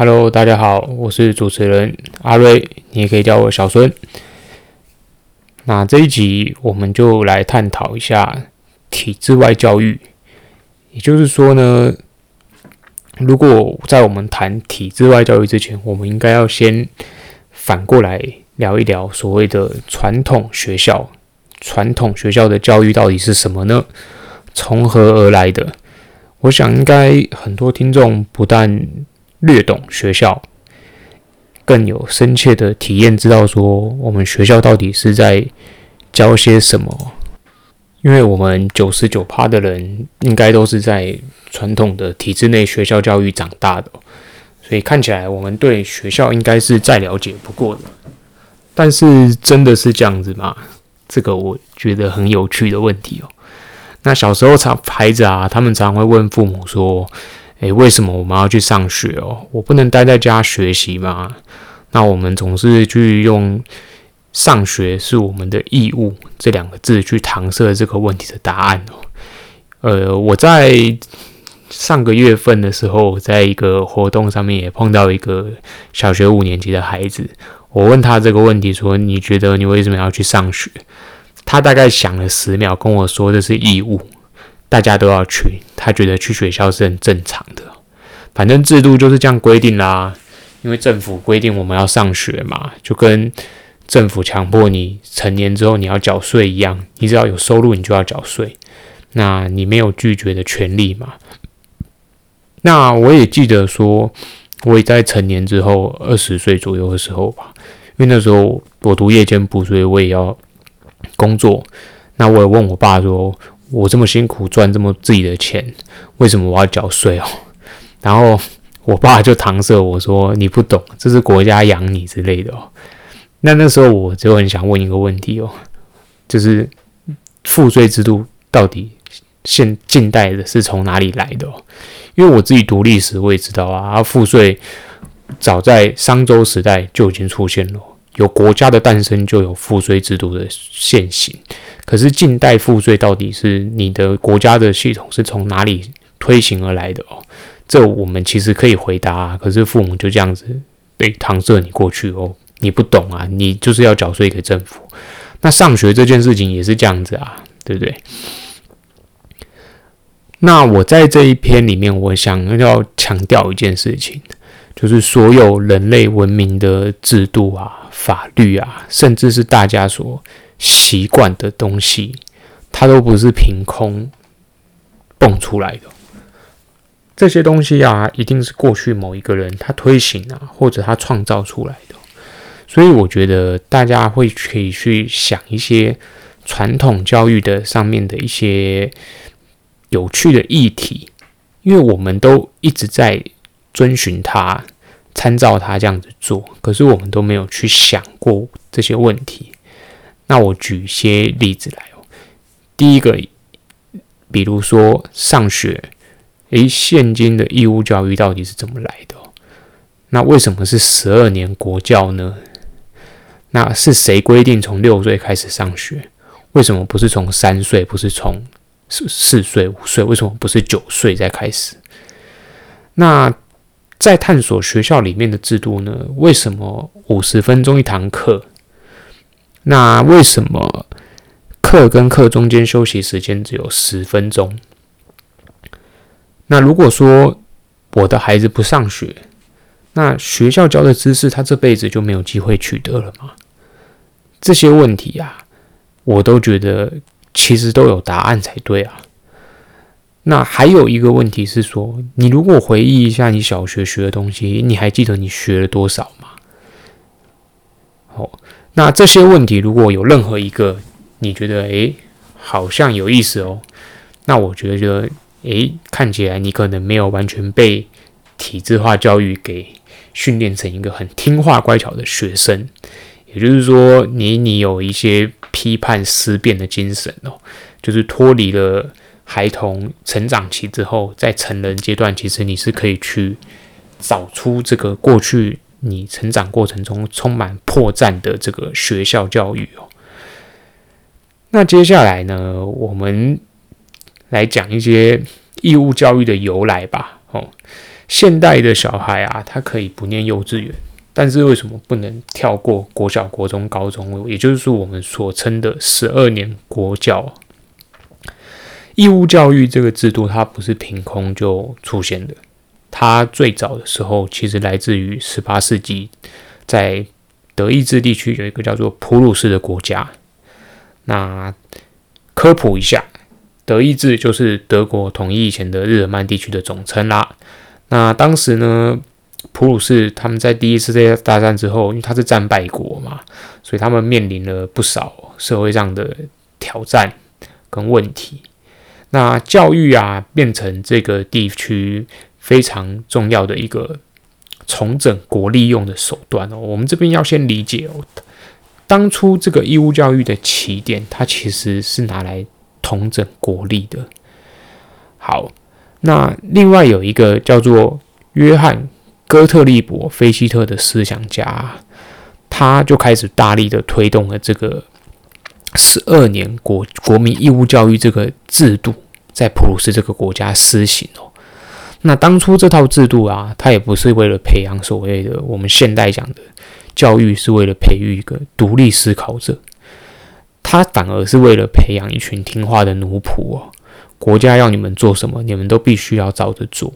Hello，大家好，我是主持人阿瑞，你也可以叫我小孙。那这一集我们就来探讨一下体制外教育，也就是说呢，如果在我们谈体制外教育之前，我们应该要先反过来聊一聊所谓的传统学校，传统学校的教育到底是什么呢？从何而来的？我想应该很多听众不但略懂学校，更有深切的体验，知道说我们学校到底是在教些什么。因为我们九十九趴的人应该都是在传统的体制内学校教育长大的，所以看起来我们对学校应该是再了解不过的。但是真的是这样子吗？这个我觉得很有趣的问题哦。那小时候常孩子啊，他们常会问父母说。诶，为什么我们要去上学哦？我不能待在家学习吗？那我们总是去用“上学是我们的义务”这两个字去搪塞这个问题的答案哦。呃，我在上个月份的时候，在一个活动上面也碰到一个小学五年级的孩子，我问他这个问题说：“你觉得你为什么要去上学？”他大概想了十秒，跟我说：“这是义务。”大家都要去，他觉得去学校是很正常的，反正制度就是这样规定啦。因为政府规定我们要上学嘛，就跟政府强迫你成年之后你要缴税一样，你只要有收入你就要缴税，那你没有拒绝的权利嘛。那我也记得说，我也在成年之后二十岁左右的时候吧，因为那时候我读夜间部，所以我也要工作。那我也问我爸说。我这么辛苦赚这么自己的钱，为什么我要缴税哦？然后我爸就搪塞我说：“你不懂，这是国家养你之类的哦。”那那时候我就很想问一个问题哦，就是赋税制度到底现近代的是从哪里来的？因为我自己读历史，我也知道啊，赋税早在商周时代就已经出现了，有国家的诞生就有赋税制度的现行。可是近代赋税到底是你的国家的系统是从哪里推行而来的哦？这我们其实可以回答啊，可是父母就这样子被搪塞你过去哦，你不懂啊，你就是要缴税给政府。那上学这件事情也是这样子啊，对不对？那我在这一篇里面，我想要强调一件事情，就是所有人类文明的制度啊、法律啊，甚至是大家所习惯的东西，它都不是凭空蹦出来的。这些东西啊，一定是过去某一个人他推行啊，或者他创造出来的。所以，我觉得大家会可以去想一些传统教育的上面的一些有趣的议题，因为我们都一直在遵循他、参照他这样子做，可是我们都没有去想过这些问题。那我举一些例子来哦。第一个，比如说上学，诶，现今的义务教育到底是怎么来的？那为什么是十二年国教呢？那是谁规定从六岁开始上学？为什么不是从三岁？不是从四四岁、五岁？为什么不是九岁再开始？那在探索学校里面的制度呢？为什么五十分钟一堂课？那为什么课跟课中间休息时间只有十分钟？那如果说我的孩子不上学，那学校教的知识他这辈子就没有机会取得了吗？这些问题啊，我都觉得其实都有答案才对啊。那还有一个问题是说，你如果回忆一下你小学学的东西，你还记得你学了多少吗？哦。那这些问题，如果有任何一个你觉得诶好像有意思哦，那我觉得诶看起来你可能没有完全被体制化教育给训练成一个很听话乖巧的学生，也就是说你你有一些批判思辨的精神哦，就是脱离了孩童成长期之后，在成人阶段，其实你是可以去找出这个过去。你成长过程中充满破绽的这个学校教育哦，那接下来呢，我们来讲一些义务教育的由来吧。哦，现代的小孩啊，他可以不念幼稚园，但是为什么不能跳过国小、国中、高中？也就是，我们所称的十二年国教。义务教育这个制度，它不是凭空就出现的。它最早的时候，其实来自于十八世纪，在德意志地区有一个叫做普鲁士的国家。那科普一下，德意志就是德国统一以前的日耳曼地区的总称啦。那当时呢，普鲁士他们在第一次世界大战之后，因为他是战败国嘛，所以他们面临了不少社会上的挑战跟问题。那教育啊，变成这个地区非常重要的一个重整国力用的手段哦。我们这边要先理解哦，当初这个义务教育的起点，它其实是拿来统整国力的。好，那另外有一个叫做约翰·哥特利伯·菲希特的思想家，他就开始大力的推动了这个。十二年国国民义务教育这个制度在普鲁士这个国家施行哦。那当初这套制度啊，它也不是为了培养所谓的我们现代讲的教育，是为了培育一个独立思考者，它反而是为了培养一群听话的奴仆哦。国家要你们做什么，你们都必须要照着做。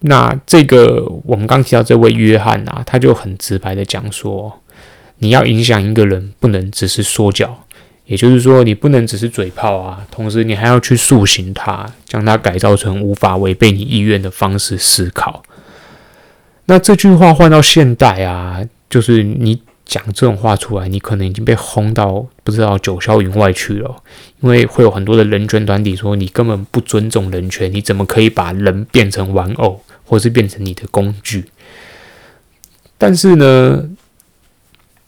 那这个我们刚提到这位约翰啊，他就很直白的讲说。你要影响一个人，不能只是说教，也就是说，你不能只是嘴炮啊，同时你还要去塑形他，将他改造成无法违背你意愿的方式思考。那这句话换到现代啊，就是你讲这种话出来，你可能已经被轰到不知道九霄云外去了，因为会有很多的人权团体说你根本不尊重人权，你怎么可以把人变成玩偶，或是变成你的工具？但是呢，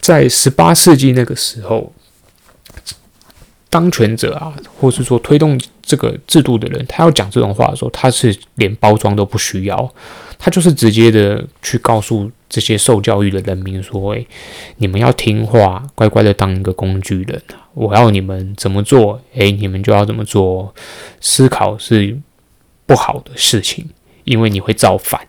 在十八世纪那个时候，当权者啊，或是说推动这个制度的人，他要讲这种话的时候，他是连包装都不需要，他就是直接的去告诉这些受教育的人民说：“诶，你们要听话，乖乖的当一个工具人！我要你们怎么做，诶，你们就要怎么做。思考是不好的事情，因为你会造反。”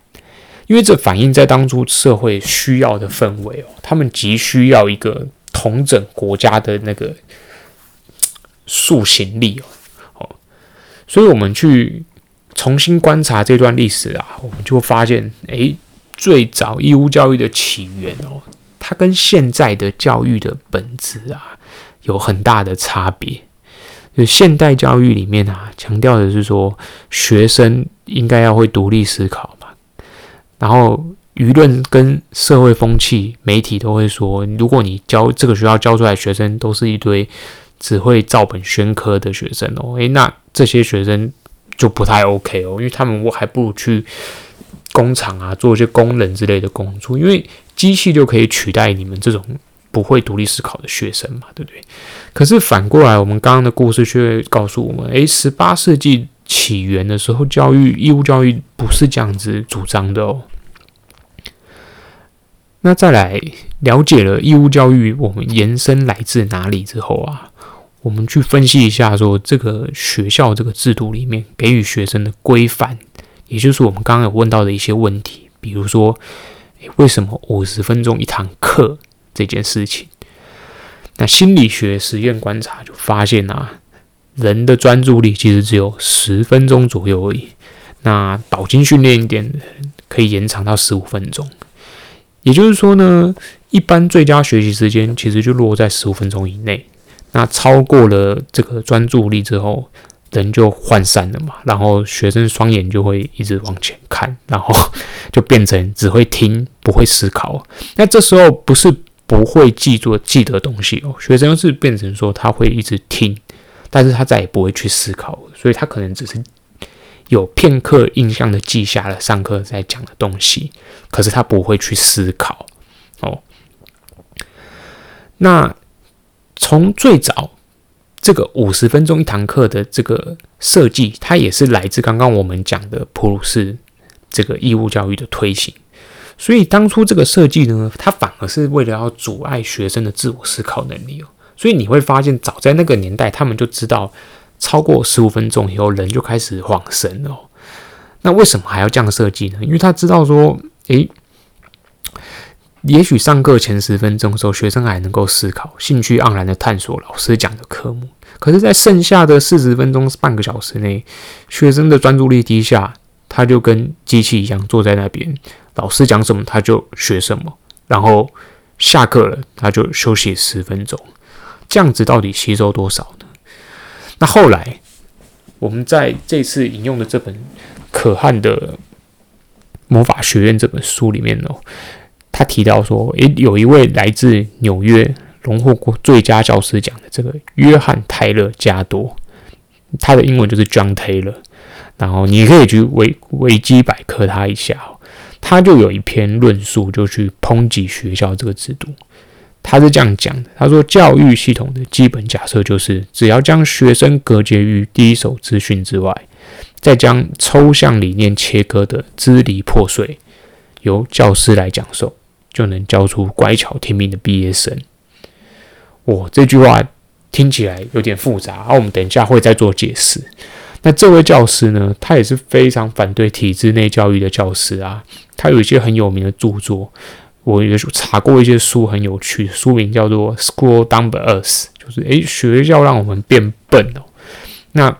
因为这反映在当初社会需要的氛围哦，他们急需要一个统整国家的那个塑形力哦，哦，所以我们去重新观察这段历史啊，我们就发现，诶，最早义务教育的起源哦，它跟现在的教育的本质啊有很大的差别。就现代教育里面啊，强调的是说，学生应该要会独立思考。然后舆论跟社会风气、媒体都会说，如果你教这个学校教出来学生都是一堆只会照本宣科的学生哦，诶，那这些学生就不太 OK 哦，因为他们我还不如去工厂啊做一些工人之类的工作，因为机器就可以取代你们这种不会独立思考的学生嘛，对不对？可是反过来，我们刚刚的故事却告诉我们，诶，十八世纪起源的时候，教育义务教育不是这样子主张的哦。那再来了解了义务教育，我们延伸来自哪里之后啊，我们去分析一下，说这个学校这个制度里面给予学生的规范，也就是我们刚刚有问到的一些问题，比如说，为什么五十分钟一堂课这件事情？那心理学实验观察就发现啊，人的专注力其实只有十分钟左右而已。那饱经训练一点可以延长到十五分钟。也就是说呢，一般最佳学习时间其实就落在十五分钟以内。那超过了这个专注力之后，人就涣散了嘛。然后学生双眼就会一直往前看，然后就变成只会听不会思考。那这时候不是不会记住记得东西哦，学生是变成说他会一直听，但是他再也不会去思考，所以他可能只是。有片刻印象的记下了上课在讲的东西，可是他不会去思考哦。那从最早这个五十分钟一堂课的这个设计，它也是来自刚刚我们讲的普鲁士这个义务教育的推行。所以当初这个设计呢，它反而是为了要阻碍学生的自我思考能力哦。所以你会发现，早在那个年代，他们就知道。超过十五分钟以后，人就开始晃神哦。那为什么还要这样设计呢？因为他知道说，诶，也许上课前十分钟的时候，学生还能够思考，兴趣盎然的探索老师讲的科目。可是，在剩下的四十分钟、半个小时内，学生的专注力低下，他就跟机器一样坐在那边，老师讲什么他就学什么，然后下课了他就休息十分钟，这样子到底吸收多少呢？那后来，我们在这次引用的这本可汗的魔法学院这本书里面哦，他提到说，诶，有一位来自纽约。荣获过最佳教师奖的这个约翰泰勒加多，他的英文就是 John Taylor，然后你可以去维维基百科他一下，他就有一篇论述，就去抨击学校这个制度。他是这样讲的：他说，教育系统的基本假设就是，只要将学生隔绝于第一手资讯之外，再将抽象理念切割得支离破碎，由教师来讲授，就能教出乖巧听命的毕业生。我这句话听起来有点复杂，而我们等一下会再做解释。那这位教师呢，他也是非常反对体制内教育的教师啊。他有一些很有名的著作，我也查过一些书，很有趣，书名叫做《School Dumb Us》，就是诶，学校让我们变笨哦。那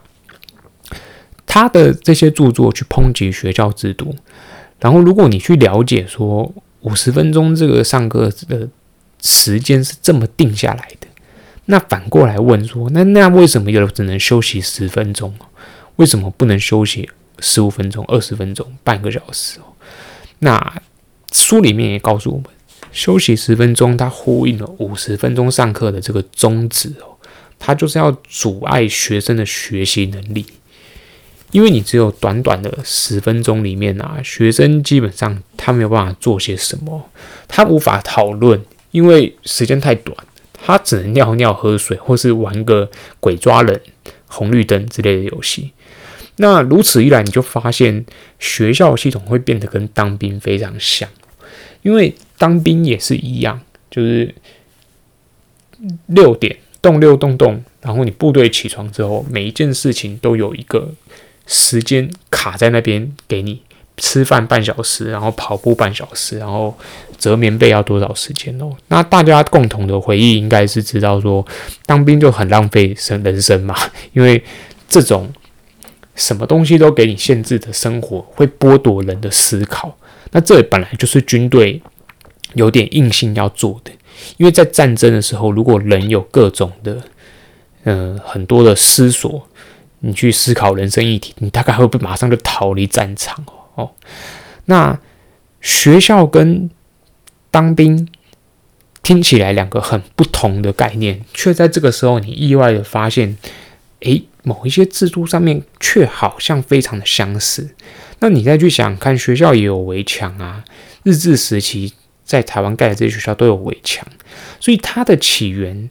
他的这些著作去抨击学校制度，然后如果你去了解说五十分钟这个上课的。时间是这么定下来的，那反过来问说，那那为什么有只能休息十分钟？为什么不能休息十五分钟、二十分钟、半个小时？那书里面也告诉我们，休息十分钟，它呼应了五十分钟上课的这个宗旨哦，它就是要阻碍学生的学习能力，因为你只有短短的十分钟里面啊，学生基本上他没有办法做些什么，他无法讨论。因为时间太短，他只能尿尿、喝水，或是玩个鬼抓人、红绿灯之类的游戏。那如此一来，你就发现学校系统会变得跟当兵非常像，因为当兵也是一样，就是六点动六动动，然后你部队起床之后，每一件事情都有一个时间卡在那边给你。吃饭半小时，然后跑步半小时，然后折棉被要多少时间哦？那大家共同的回忆应该是知道说，当兵就很浪费生人生嘛，因为这种什么东西都给你限制的生活，会剥夺人的思考。那这本来就是军队有点硬性要做的，因为在战争的时候，如果人有各种的，呃，很多的思索，你去思考人生议题，你大概会不马上就逃离战场哦？哦，那学校跟当兵听起来两个很不同的概念，却在这个时候你意外的发现，诶，某一些制度上面却好像非常的相似。那你再去想看，学校也有围墙啊，日治时期在台湾盖的这些学校都有围墙，所以它的起源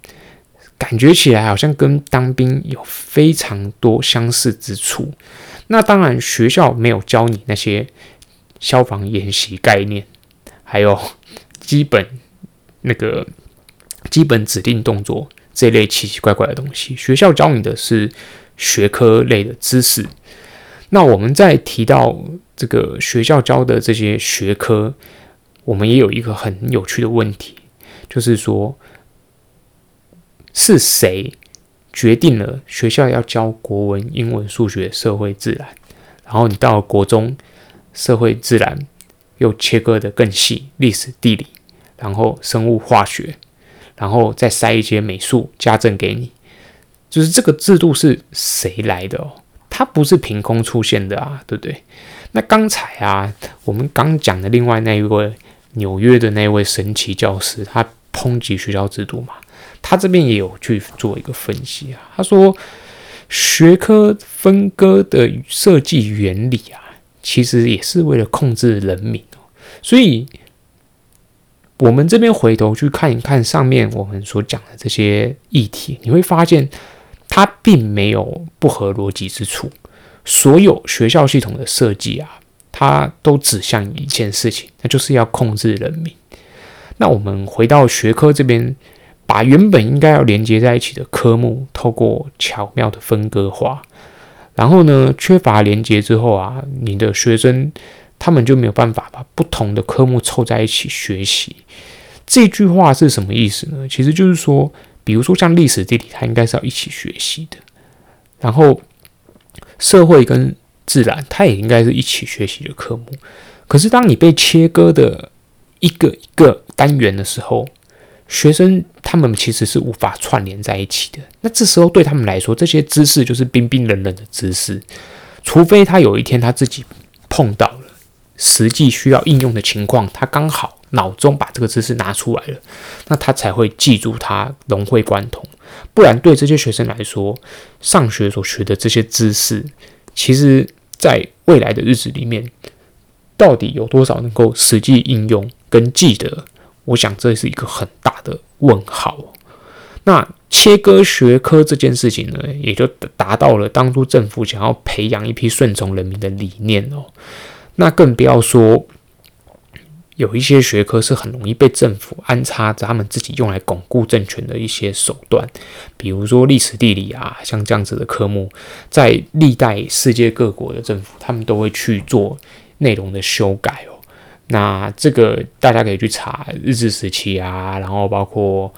感觉起来好像跟当兵有非常多相似之处。那当然，学校没有教你那些消防演习概念，还有基本那个基本指定动作这类奇奇怪怪的东西。学校教你的是学科类的知识。那我们在提到这个学校教的这些学科，我们也有一个很有趣的问题，就是说是谁？决定了学校要教国文、英文、数学、社会、自然，然后你到了国中，社会、自然又切割得更细，历史、地理，然后生物、化学，然后再塞一些美术、家政给你，就是这个制度是谁来的哦？它不是凭空出现的啊，对不对？那刚才啊，我们刚讲的另外那一位纽约的那位神奇教师，他抨击学校制度嘛。他这边也有去做一个分析啊，他说学科分割的设计原理啊，其实也是为了控制人民哦。所以，我们这边回头去看一看上面我们所讲的这些议题，你会发现它并没有不合逻辑之处。所有学校系统的设计啊，它都指向一件事情，那就是要控制人民。那我们回到学科这边。把原本应该要连接在一起的科目，透过巧妙的分割化，然后呢，缺乏连接之后啊，你的学生他们就没有办法把不同的科目凑在一起学习。这句话是什么意思呢？其实就是说，比如说像历史、地理，它应该是要一起学习的。然后社会跟自然，它也应该是一起学习的科目。可是当你被切割的一个一个单元的时候，学生他们其实是无法串联在一起的。那这时候对他们来说，这些知识就是冰冰冷冷的知识。除非他有一天他自己碰到实际需要应用的情况，他刚好脑中把这个知识拿出来了，那他才会记住它，融会贯通。不然，对这些学生来说，上学所学的这些知识，其实在未来的日子里面，到底有多少能够实际应用跟记得？我想这是一个很大的问号。那切割学科这件事情呢，也就达到了当初政府想要培养一批顺从人民的理念哦。那更不要说有一些学科是很容易被政府安插着他们自己用来巩固政权的一些手段，比如说历史地理啊，像这样子的科目，在历代世界各国的政府，他们都会去做内容的修改哦。那这个大家可以去查日治时期啊，然后包括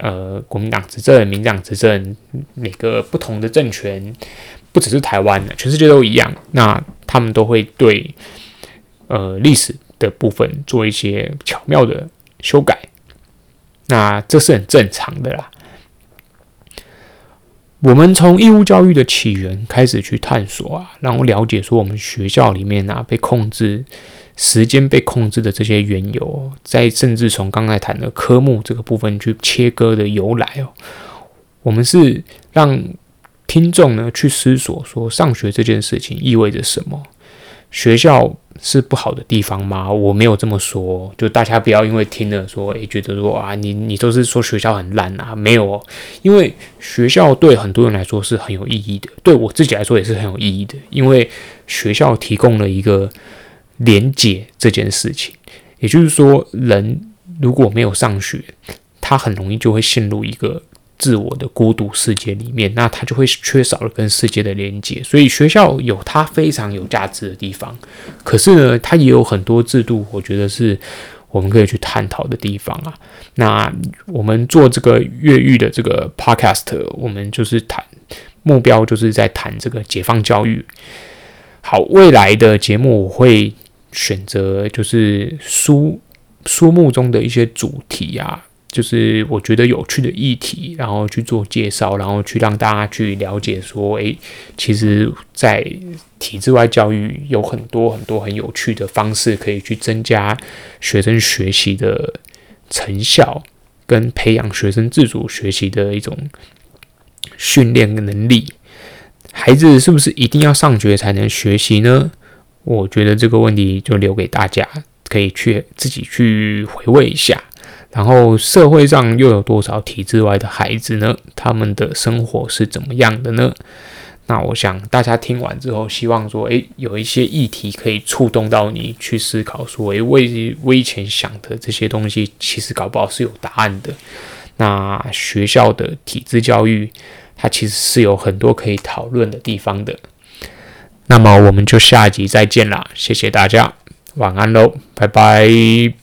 呃国民党执政、民党执政，每个不同的政权，不只是台湾的，全世界都一样。那他们都会对呃历史的部分做一些巧妙的修改，那这是很正常的啦。我们从义务教育的起源开始去探索啊，然后了解说我们学校里面啊被控制。时间被控制的这些缘由，再甚至从刚才谈的科目这个部分去切割的由来哦，我们是让听众呢去思索说，上学这件事情意味着什么？学校是不好的地方吗？我没有这么说，就大家不要因为听了说，诶，觉得说啊，你你都是说学校很烂啊？没有哦，因为学校对很多人来说是很有意义的，对我自己来说也是很有意义的，因为学校提供了一个。连结这件事情，也就是说，人如果没有上学，他很容易就会陷入一个自我的孤独世界里面，那他就会缺少了跟世界的连接。所以学校有它非常有价值的地方，可是呢，它也有很多制度，我觉得是我们可以去探讨的地方啊。那我们做这个越狱的这个 podcast，我们就是谈目标，就是在谈这个解放教育。好，未来的节目我会。选择就是书书目中的一些主题啊，就是我觉得有趣的议题，然后去做介绍，然后去让大家去了解说，诶，其实，在体制外教育有很多很多很有趣的方式，可以去增加学生学习的成效，跟培养学生自主学习的一种训练的能力。孩子是不是一定要上学才能学习呢？我觉得这个问题就留给大家，可以去自己去回味一下。然后社会上又有多少体制外的孩子呢？他们的生活是怎么样的呢？那我想大家听完之后，希望说，诶，有一些议题可以触动到你去思考，说，诶，我我以前想的这些东西，其实搞不好是有答案的。那学校的体制教育，它其实是有很多可以讨论的地方的。那么我们就下集再见啦，谢谢大家，晚安喽，拜拜。